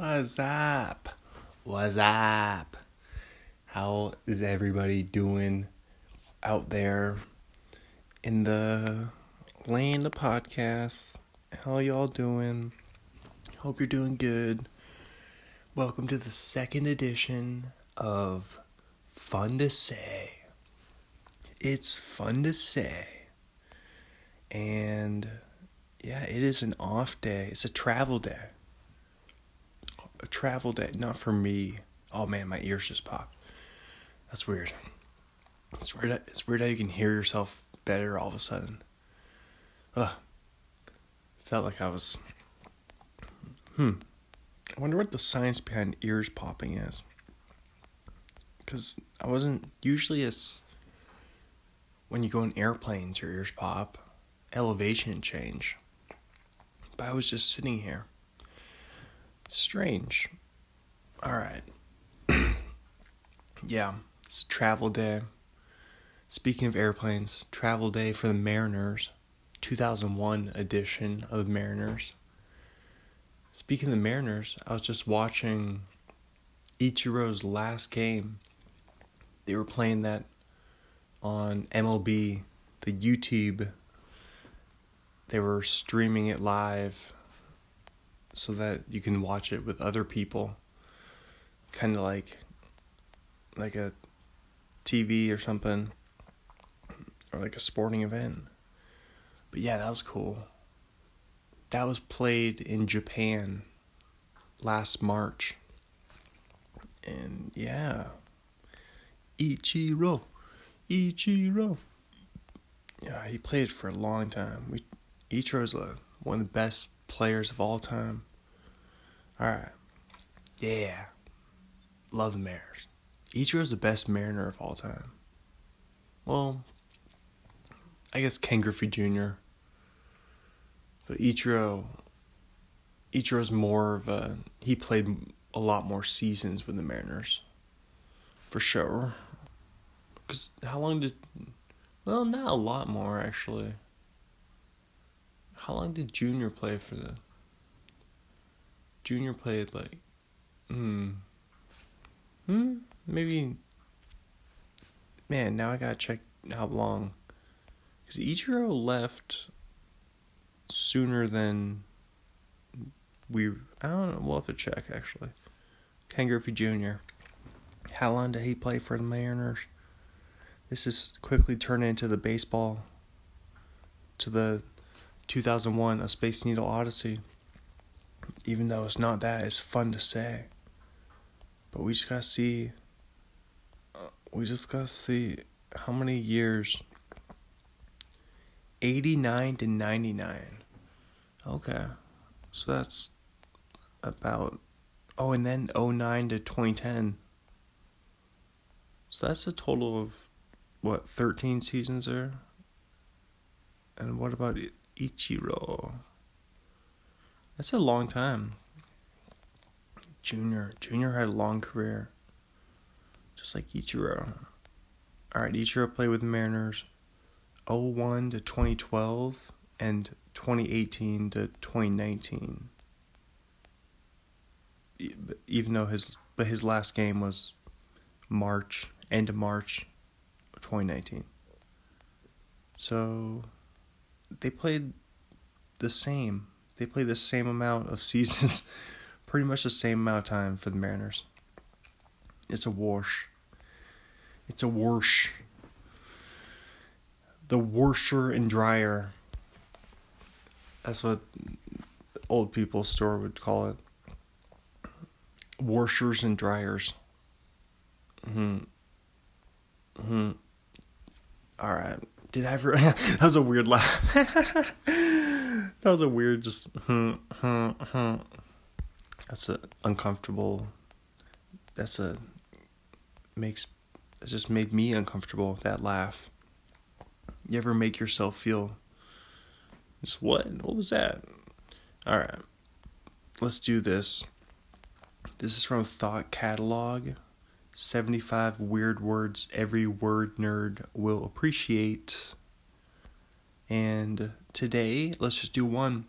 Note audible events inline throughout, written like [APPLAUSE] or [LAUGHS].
What's up? What's up? How is everybody doing out there in the land of podcasts? How y'all doing? Hope you're doing good. Welcome to the second edition of Fun to Say. It's fun to say. And yeah, it is an off day. It's a travel day. A travel day, not for me. Oh man, my ears just popped. That's weird. It's weird. It's weird how you can hear yourself better all of a sudden. Ugh. Felt like I was. Hmm. I wonder what the science behind ears popping is. Because I wasn't usually as. When you go in airplanes, your ears pop, elevation change. But I was just sitting here. Strange. Alright. [CLEARS THROAT] yeah, it's travel day. Speaking of airplanes, travel day for the Mariners, 2001 edition of the Mariners. Speaking of the Mariners, I was just watching Ichiro's last game. They were playing that on MLB, the YouTube. They were streaming it live so that you can watch it with other people. Kind of like like a TV or something or like a sporting event. But yeah, that was cool. That was played in Japan last March. And yeah. Ichiro. Ichiro. Yeah, he played for a long time. We Ichiro's a, one of the best players of all time. Alright. Yeah. Love the Mariners. Ichiro's the best Mariner of all time. Well, I guess Ken Griffey Jr. But Ichiro, Ichiro's more of a. He played a lot more seasons with the Mariners. For sure. Because how long did. Well, not a lot more, actually. How long did Junior play for the. Junior played like. Hmm. Hmm? Maybe. Man, now I gotta check how long. Because Ichiro left sooner than we. I don't know. We'll have to check actually. Ken Griffey Jr. How long did he play for the Mariners? This is quickly turned into the baseball. To the 2001 A Space Needle Odyssey. Even though it's not that, it's fun to say. But we just gotta see. Uh, we just gotta see how many years 89 to 99. Okay. So that's about. Oh, and then 09 to 2010. So that's a total of, what, 13 seasons there? And what about Ichiro? That's a long time. Junior. Junior had a long career. Just like Ichiro. Alright, Ichiro played with the Mariners 01 to 2012 and 2018 to 2019. Even though his but his last game was March, end of March 2019. So they played the same. They played the same amount of [LAUGHS] seasons, pretty much the same amount of time for the Mariners. It's a wash. It's a wash the washer and dryer. That's what old people store would call it. Washers and dryers. Hmm. Hmm. All right. Did I ever? [LAUGHS] that was a weird laugh. [LAUGHS] that was a weird, just hmm, hmm, hmm. That's a uncomfortable. That's a makes. It just made me uncomfortable. That laugh. You ever make yourself feel just what? What was that? All right. Let's do this. This is from Thought Catalog. 75 weird words every word nerd will appreciate. And today, let's just do one.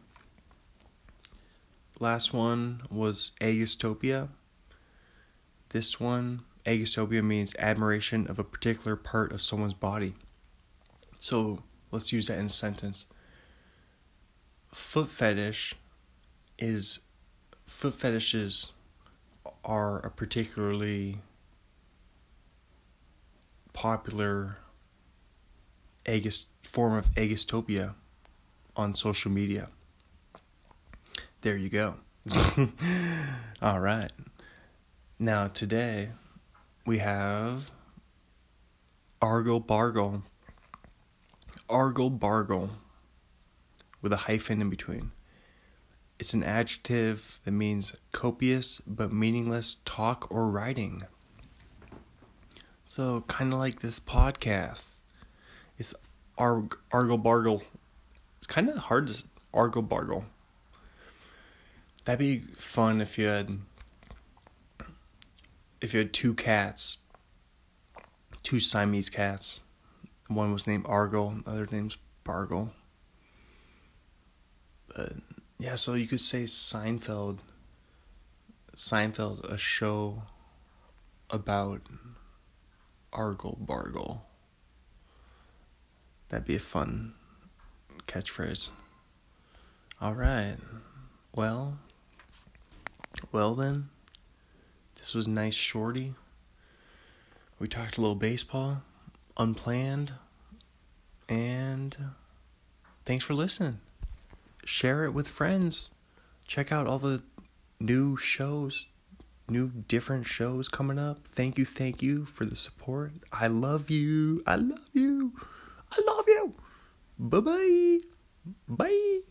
last one was Agastopia. This one, Agastopia means admiration of a particular part of someone's body. So let's use that in a sentence. Foot fetish is foot fetishes are a particularly popular agist- form of agastopia on social media. There you go. [LAUGHS] All right. Now, today we have Argle Bargle. Argle Bargle with a hyphen in between. It's an adjective that means copious but meaningless talk or writing. So, kind of like this podcast. It's Arg- Argle Bargle. It's kind of hard to Argle Bargle. That'd be fun if you had if you had two cats, two Siamese cats. One was named Argle, the other name's Bargle. But yeah, so you could say Seinfeld. Seinfeld, a show about Argle Bargle. That'd be a fun catchphrase. All right. Well, well then, this was nice shorty. We talked a little baseball, unplanned, and thanks for listening. Share it with friends. Check out all the new shows, new different shows coming up. Thank you, thank you for the support. I love you. I love you. I love you. Bye-bye. Bye.